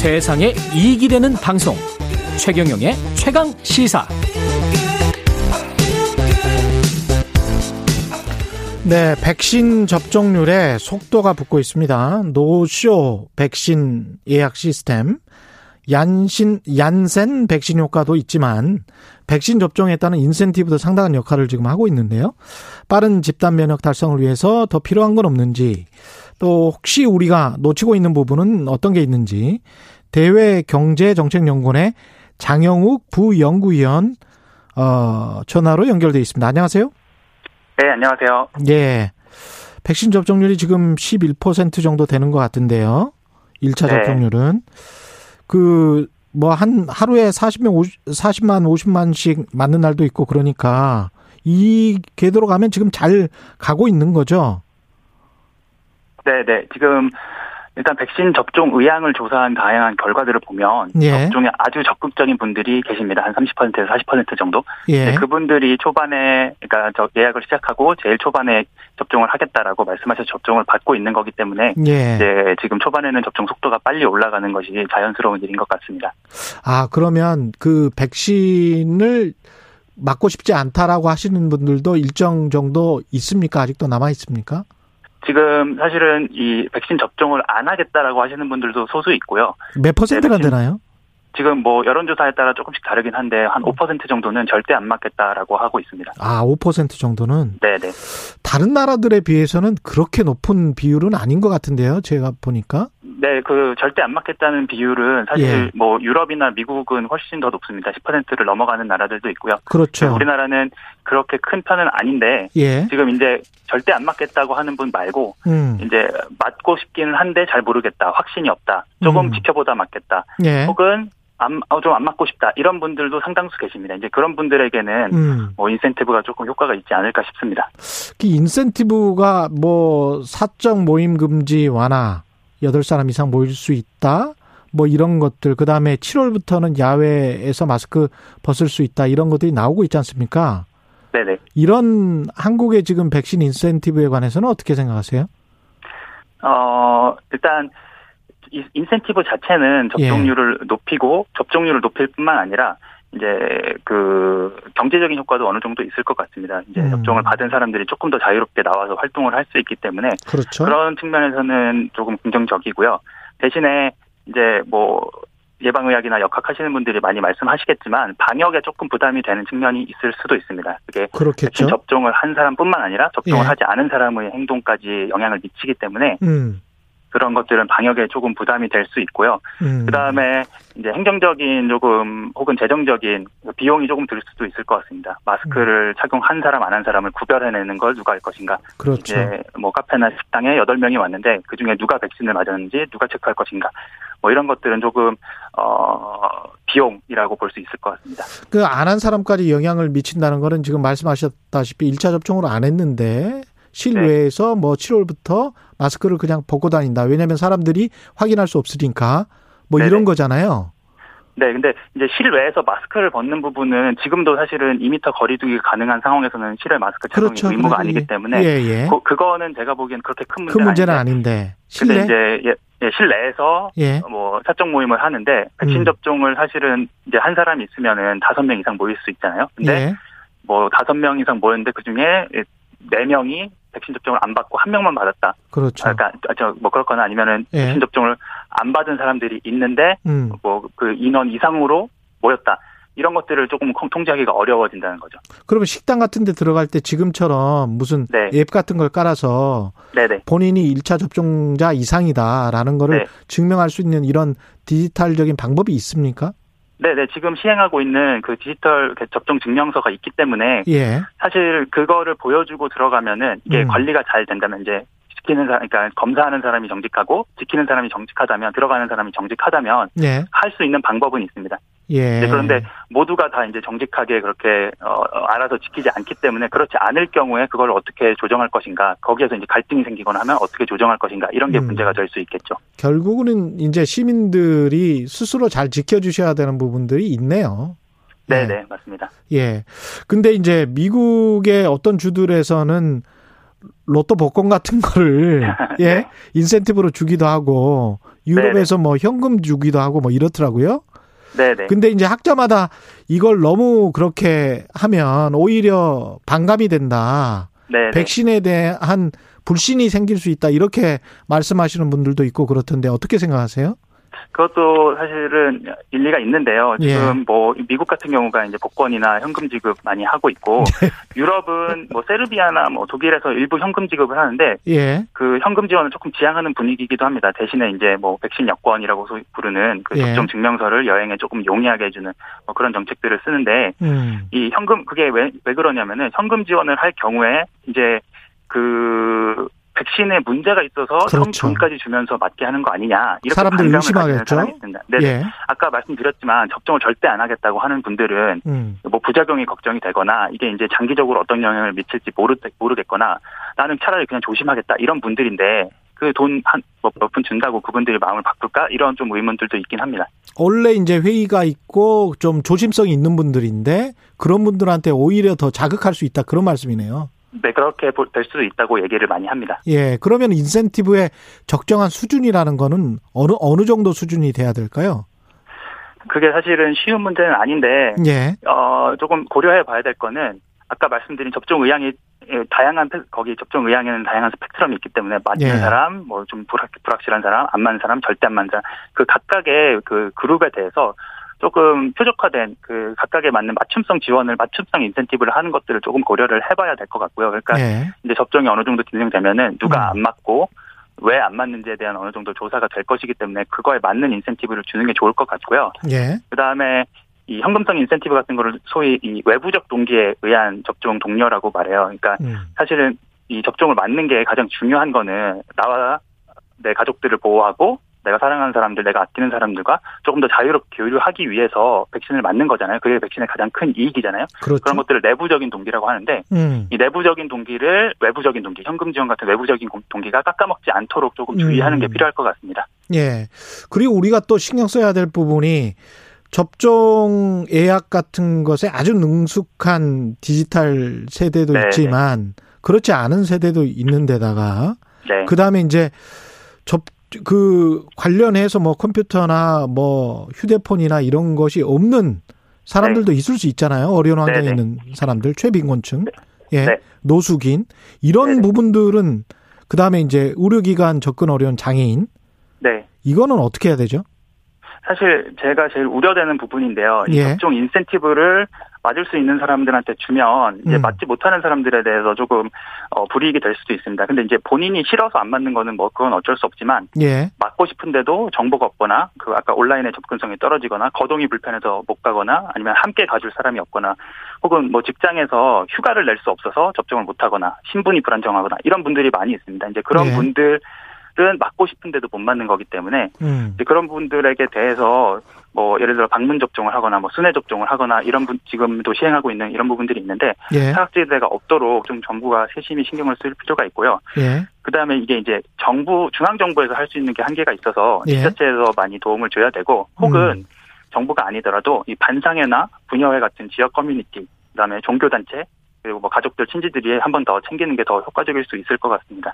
세상에 이익이 되는 방송 최경영의 최강 시사 네, 백신 접종률에 속도가 붙고 있습니다. 노쇼 백신 예약 시스템, 얀신, 얀센 백신 효과도 있지만, 백신 접종에 따른 인센티브도 상당한 역할을 지금 하고 있는데요. 빠른 집단 면역 달성을 위해서 더 필요한 건 없는지, 또 혹시 우리가 놓치고 있는 부분은 어떤 게 있는지, 대외 경제 정책 연구원의 장영욱 부연구위원, 어, 전화로 연결돼 있습니다. 안녕하세요. 네, 안녕하세요. 예. 백신 접종률이 지금 11% 정도 되는 것 같은데요. 1차 네. 접종률은. 그, 뭐, 한, 하루에 40명, 50, 40만, 50만씩 맞는 날도 있고 그러니까 이 궤도로 가면 지금 잘 가고 있는 거죠. 네, 네. 지금 일단 백신 접종 의향을 조사한 다양한 결과들을 보면 예. 접종에 아주 적극적인 분들이 계십니다. 한 30%에서 40% 정도. 예. 네, 그분들이 초반에 그러니까 저 예약을 시작하고 제일 초반에 접종을 하겠다라고 말씀하셔서 접종을 받고 있는 거기 때문에 예. 이제 지금 초반에는 접종 속도가 빨리 올라가는 것이 자연스러운 일인 것 같습니다. 아, 그러면 그 백신을 맞고 싶지 않다라고 하시는 분들도 일정 정도 있습니까? 아직도 남아 있습니까? 지금 사실은 이 백신 접종을 안 하겠다라고 하시는 분들도 소수 있고요. 몇 퍼센트가 백신- 되나요? 지금 뭐 여론조사에 따라 조금씩 다르긴 한데 한 5% 정도는 절대 안 맞겠다라고 하고 있습니다. 아, 5% 정도는 네네. 다른 나라들에 비해서는 그렇게 높은 비율은 아닌 것 같은데요. 제가 보니까. 네, 그 절대 안 맞겠다는 비율은 사실 예. 뭐 유럽이나 미국은 훨씬 더 높습니다. 10%를 넘어가는 나라들도 있고요. 그렇죠. 우리나라는 그렇게 큰 편은 아닌데 예. 지금 이제 절대 안 맞겠다고 하는 분 말고 음. 이제 맞고 싶기는 한데 잘 모르겠다. 확신이 없다. 조금 음. 지켜보다 맞겠다. 예. 혹은 어, 좀안 맞고 싶다. 이런 분들도 상당수 계십니다. 이제 그런 분들에게는 음. 뭐 인센티브가 조금 효과가 있지 않을까 싶습니다. 그 인센티브가 뭐 사적 모임 금지 완화, 8사람 이상 모일 수 있다. 뭐 이런 것들 그 다음에 7월부터는 야외에서 마스크 벗을 수 있다. 이런 것들이 나오고 있지 않습니까? 네네. 이런 한국의 지금 백신 인센티브에 관해서는 어떻게 생각하세요? 어, 일단, 이 인센티브 자체는 예. 접종률을 높이고, 접종률을 높일 뿐만 아니라, 이제, 그, 경제적인 효과도 어느 정도 있을 것 같습니다. 이제 음. 접종을 받은 사람들이 조금 더 자유롭게 나와서 활동을 할 수 있기 때문에, 그렇죠. 그런 측면에서는 조금 긍정적이고요. 대신에, 이제 뭐, 예방의학이나 역학하시는 분들이 많이 말씀하시겠지만, 방역에 조금 부담이 되는 측면이 있을 수도 있습니다. 그게 그렇겠죠. 접종을 한 사람뿐만 아니라 접종을 예. 하지 않은 사람의 행동까지 영향을 미치기 때문에 음. 그런 것들은 방역에 조금 부담이 될 수 있고요. 음. 그다음에 이제 행정적인 조금 혹은 재정적인 비용이 조금 들 수도 있을 것 같습니다. 마스크를 착용한 사람 안 한 사람을 구별해내는 걸 누가 할 것인가. 그렇죠. 이제 뭐 카페나 식당에 8명이 왔는데 그중에 누가 백신을 맞았는지 누가 체크할 것인가. 뭐 이런 것들은 조금 어 비용이라고 볼 수 있을 것 같습니다. 그 안 한 사람까지 영향을 미친다는 거는 지금 말씀하셨다시피 1차 접종으로 안 했는데 실외에서 뭐 7월부터 마스크를 그냥 벗고 다닌다. 왜냐하면 사람들이 확인할 수 없으니까 뭐 네네. 이런 거잖아요. 네, 근데 이제 실외에서 마스크를 벗는 부분은 지금도 사실은 2m 거리두기가 가능한 상황에서는 실외 마스크 착용이 그렇죠. 의무가 그래도 아니기 이- 때문에 예, 예. 그, 그거는 제가 보기엔 그렇게 큰그 문제는 문제는 아닌데 아닌데 근데 실내 이제 예, 예, 실내에서 예. 뭐 사적 모임을 하는데 백신 음. 접종을 사실은 이제 한 사람이 있으면은 다섯 명 이상 모일 수 있잖아요. 근데 예. 뭐 다섯 명 이상 모였는데 그 중에 네 명이 백신 접종을 안 받고 한 명만 받았다. 그렇죠. 아, 그러니까 저뭐 그렇거나 아니면은 예. 백신 접종을 안 받은 사람들이 있는데 음. 뭐그 인원 이상으로 모였다. 이런 것들을 조금 통제하기가 어려워진다는 거죠. 그러면 식당 같은 데 들어갈 때 지금처럼 무슨 네. 앱 같은 걸 깔아서 네네. 본인이 1차 접종자 이상이다라는 거를 네. 증명할 수 있는 이런 디지털적인 방법이 있습니까? 네 네. 지금 시행하고 있는 그 디지털 접종 증명서가 있기 때문에 예. 사실 그거를 보여주고 들어가면은 이게 음. 관리가 잘 된다면 이제 지키는 사람, 그러니까 검사하는 사람이 정직하고 지키는 사람이 정직하다면 들어가는 사람이 정직하다면 예. 할수 있는 방법은 있습니다. 예. 네, 그런데 모두가 다 이제 정직하게 그렇게 어, 어, 알아서 지키지 않기 때문에 그렇지 않을 경우에 그걸 어떻게 조정할 것인가 거기에서 이제 갈등이 생기거나 하면 어떻게 조정할 것인가 이런 게 음. 문제가 될 수 있겠죠. 결국은 이제 시민들이 스스로 잘 지켜주셔야 되는 부분들이 있네요. 네, 예. 네, 맞습니다. 예. 근데 이제 미국의 어떤 주들에서는 로또 복권 같은 거를 예 네. 인센티브로 주기도 하고 유럽에서 뭐 현금 주기도 하고 뭐 이렇더라고요. 네네. 근데 이제 학자마다 이걸 너무 그렇게 하면 오히려 반감이 된다. 네네. 백신에 대한 불신이 생길 수 있다. 이렇게 말씀하시는 분들도 있고 그렇던데 어떻게 생각하세요? 그것도 사실은 일리가 있는데요. 예. 지금 뭐 미국 같은 경우가 이제 복권이나 현금 지급 많이 하고 있고 네. 유럽은 뭐 세르비아나 뭐 독일에서 일부 현금 지급을 하는데 예. 그 현금 지원을 조금 지양하는 분위기이기도 합니다. 대신에 이제 뭐 백신 여권이라고 부르는 그 예. 접종 증명서를 여행에 조금 용이하게 해주는 뭐 그런 정책들을 쓰는데 음. 이 현금 그게 왜, 왜 그러냐면은 현금 지원을 할 경우에 이제 그 백신에 문제가 있어서 그렇죠. 현금까지 주면서 맞게 하는 거 아니냐 이렇게 사람들이 의심하겠죠. 네, 예. 아까 말씀드렸지만 접종을 절대 안 하겠다고 하는 분들은 음. 뭐 부작용이 걱정이 되거나 이게 이제 장기적으로 어떤 영향을 미칠지 모르, 모르겠거나 나는 차라리 그냥 조심하겠다 이런 분들인데 그 돈 한 몇푼 준다고 그분들이 마음을 바꿀까 이런 좀 의문들도 있긴 합니다. 원래 이제 회의가 있고 좀 조심성이 있는 분들인데 그런 분들한테 오히려 더 자극할 수 있다 그런 말씀이네요. 네 그렇게 볼- 될 수도 있다고 얘기를 많이 합니다. 예. 그러면 인센티브의 적정한 수준이라는 거는 어느 어느 정도 수준이 돼야 될까요? 그게 사실은 쉬운 문제는 아닌데 예. 어, 조금 고려해 봐야 될 거는 아까 말씀드린 접종 의향이 예, 다양한 패- 거기 접종 의향에는 다양한 스펙트럼이 있기 때문에 맞는 예. 사람, 뭐 좀 불확, 불확실한 사람, 안 맞는 사람, 절대 안 맞는 사람 그 각각의 그 그룹에 대해서 조금 표적화된 그 각각에 맞는 맞춤성 지원을 맞춤성 인센티브를 하는 것들을 조금 고려를 해봐야 될 것 같고요. 그러니까 예. 이제 접종이 어느 정도 진행되면은 누가 음. 안 맞고 왜 안 맞는지에 대한 어느 정도 조사가 될 것이기 때문에 그거에 맞는 인센티브를 주는 게 좋을 것 같고요. 예. 그 다음에 이 현금성 인센티브 같은 거를 소위 이 외부적 동기에 의한 접종 동료라고 말해요. 그러니까 음. 사실은 이 접종을 맞는 게 가장 중요한 거는 나와 내 가족들을 보호하고 내가 사랑하는 사람들, 내가 아끼는 사람들과 조금 더 자유롭게 교류하기 위해서 백신을 맞는 거잖아요. 그게 백신의 가장 큰 이익이잖아요. 그렇죠. 그런 것들을 내부적인 동기라고 하는데 음. 이 내부적인 동기를 외부적인 동기, 현금 지원 같은 외부적인 공- 동기가 깎아먹지 않도록 조금 주의하는 게 음. 필요할 것 같습니다. 예. 그리고 우리가 또 신경 써야 될 부분이 접종 예약 같은 것에 아주 능숙한 디지털 세대도 네, 있지만 그렇지 않은 세대도 있는 데다가 네. 그다음에 이제 접 그 관련해서 뭐 컴퓨터나 뭐 휴대폰이나 이런 것이 없는 사람들도 있을 수 있잖아요. 어려운 환경에 네, 네. 있는 사람들, 최빈곤층, 예, 네. 노숙인 이런 네, 네. 부분들은 그 다음에 이제 의료기관 접근 어려운 장애인 네. 이거는 어떻게 해야 되죠? 사실 제가 제일 우려되는 부분인데요. 이 예. 접종 인센티브를 맞을 수 있는 사람들한테 주면 이제 음. 맞지 못하는 사람들에 대해서 조금 어, 불이익이 될 수도 있습니다. 근데 이제 본인이 싫어서 안 맞는 거는 뭐 그건 어쩔 수 없지만 예, 맞고 싶은데도 정보가 없거나 그 아까 온라인의 접근성이 떨어지거나 거동이 불편해서 못 가거나 아니면 함께 가줄 사람이 없거나 혹은 뭐 직장에서 휴가를 낼 수 없어서 접종을 못 하거나 신분이 불안정하거나 이런 분들이 많이 있습니다. 이제 그런 예. 분들 은 맞고 싶은데도 못 맞는 거기 때문에 음, 그런 분들에게 대해서 뭐 예를 들어 방문 접종을 하거나 뭐 순회 접종을 하거나 이런 분 지금도 시행하고 있는 이런 부분들이 있는데 예, 사각지대가 없도록 좀 정부가 세심히 신경을 쓸 필요가 있고요. 예, 그다음에 이게 이제 정부 중앙 정부에서 할 수 있는 게 한계가 있어서 예. 지자체에서 많이 도움을 줘야 되고 혹은 음. 정부가 아니더라도 이 반상회나 분여회 같은 지역 커뮤니티 그다음에 종교 단체 그리고 뭐 가족들 친지들이 한 번 더 챙기는 게 더 효과적일 수 있을 것 같습니다.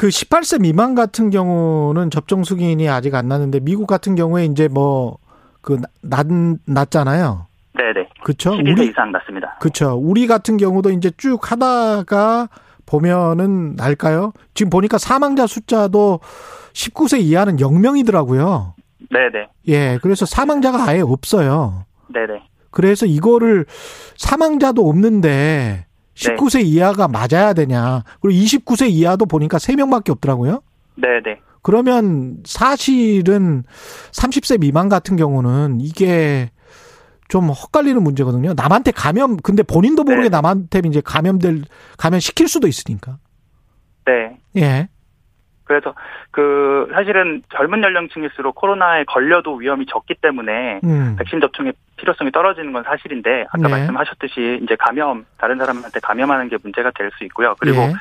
그 18세 미만 같은 경우는 접종 승인이 아직 안 났는데 미국 같은 경우에 이제 뭐그 났잖아요. 네네. 그렇죠? 12세 우리 이상 났습니다. 그렇죠. 우리 같은 경우도 이제 쭉 하다가 보면은 날까요? 지금 보니까 사망자 숫자도 19세 이하는 0명이더라고요. 네네. 예, 그래서 사망자가 아예 없어요. 네네. 그래서 이거를 사망자도 없는데 19세 이하가 맞아야 되냐. 그리고 29세 이하도 보니까 3명밖에 없더라고요. 네 네. 그러면 사실은 30세 미만 같은 경우는 이게 좀 헛갈리는 문제거든요. 남한테 감염, 근데 본인도 모르게 네. 남한테 이제 감염될, 감염시킬 수도 있으니까. 네. 예. 그래서 그 사실은 젊은 연령층일수록 코로나에 걸려도 위험이 적기 때문에 음. 백신 접종의 필요성이 떨어지는 건 사실인데 아까 네. 말씀하셨듯이 이제 감염 다른 사람한테 감염하는 게 문제가 될 수 있고요. 그리고 예.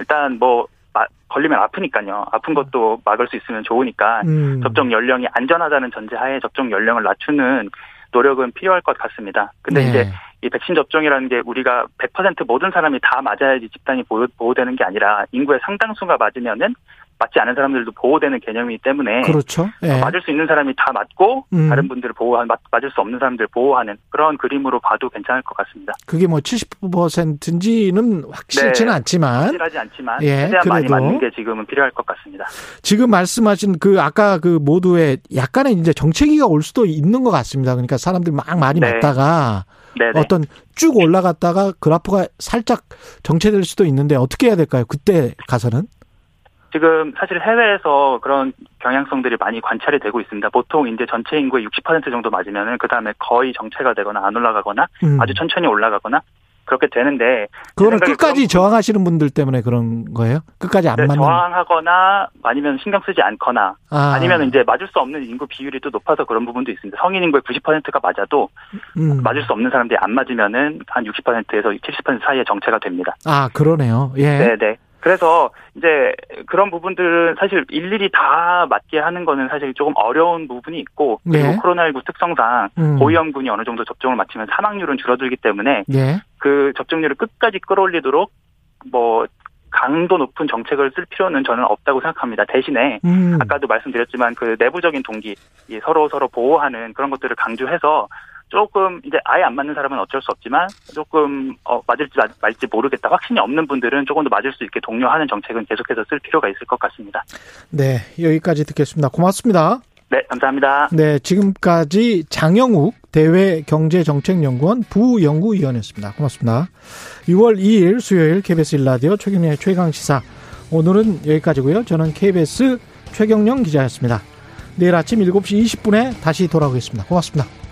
일단 뭐 마- 걸리면 아프니까요. 아픈 것도 막을 수 있으면 좋으니까 음. 접종 연령이 안전하다는 전제하에 접종 연령을 낮추는 노력은 필요할 것 같습니다. 근데 네. 이제 이 백신 접종이라는 게 우리가 100% 모든 사람이 다 맞아야지 집단이 보호, 보호되는 게 아니라 인구의 상당수가 맞으면은 맞지 않은 사람들도 보호되는 개념이기 때문에 그렇죠. 예. 맞을 수 있는 사람이 다 맞고 음. 다른 분들을 보호한 맞, 맞을 수 없는 사람들 보호하는 그런 그림으로 봐도 괜찮을 것 같습니다. 그게 뭐 70%인지는 확실치는 네. 않지만 확실하지 않지만 예, 최대한 많이 그래도. 맞는 게 지금은 필요할 것 같습니다. 지금 말씀하신 그 아까 그 모두의 약간의 이제 정체기가 올 수도 있는 것 같습니다. 그러니까 사람들이 막 많이 네. 맞다가 네네. 어떤 쭉 올라갔다가 그래프가 살짝 정체될 수도 있는데 어떻게 해야 될까요? 그때 가서는? 지금 사실 해외에서 그런 경향성들이 많이 관찰이 되고 있습니다. 보통 이제 전체 인구의 60% 정도 맞으면은 그 다음에 거의 정체가 되거나 안 올라가거나 음. 아주 천천히 올라가거나 그렇게 되는데 그거는 끝까지 저항하시는 분들 때문에 그런 거예요? 끝까지 안 네, 맞는 저항하거나 아니면 신경 쓰지 않거나 아, 아니면 이제 맞을 수 없는 인구 비율이 또 높아서 그런 부분도 있습니다. 성인 인구의 90%가 맞아도 음. 맞을 수 없는 사람들이 안 맞으면은 한 60%에서 70% 사이에 정체가 됩니다. 아 그러네요. 예. 네, 네. 그래서 이제 그런 부분들은 사실 일일이 다 맞게 하는 거는 사실 조금 어려운 부분이 있고 그리고 네. 코로나19 특성상 음. 고위험군이 어느 정도 접종을 마치면 사망률은 줄어들기 때문에 예. 그 접종률을 끝까지 끌어올리도록 뭐 강도 높은 정책을 쓸 필요는 저는 없다고 생각합니다. 대신에 음. 아까도 말씀드렸지만 그 내부적인 동기, 이 서로 서로 보호하는 그런 것들을 강조해서 조금 이제 아예 안 맞는 사람은 어쩔 수 없지만 조금 어, 맞을지 마- 말지 모르겠다 확신이 없는 분들은 조금 더 맞을 수 있게 독려하는 정책은 계속해서 쓸 필요가 있을 것 같습니다. 네 여기까지 듣겠습니다. 고맙습니다. 네, 감사합니다. 네 지금까지 장영욱 대외경제정책연구원 부연구위원이었습니다. 고맙습니다. 6월 2일 수요일 KBS 일라디오 최경련의 최강시사 오늘은 여기까지고요. 저는 KBS 최경영 기자였습니다. 내일 아침 7시 20분에 다시 돌아오겠습니다. 고맙습니다.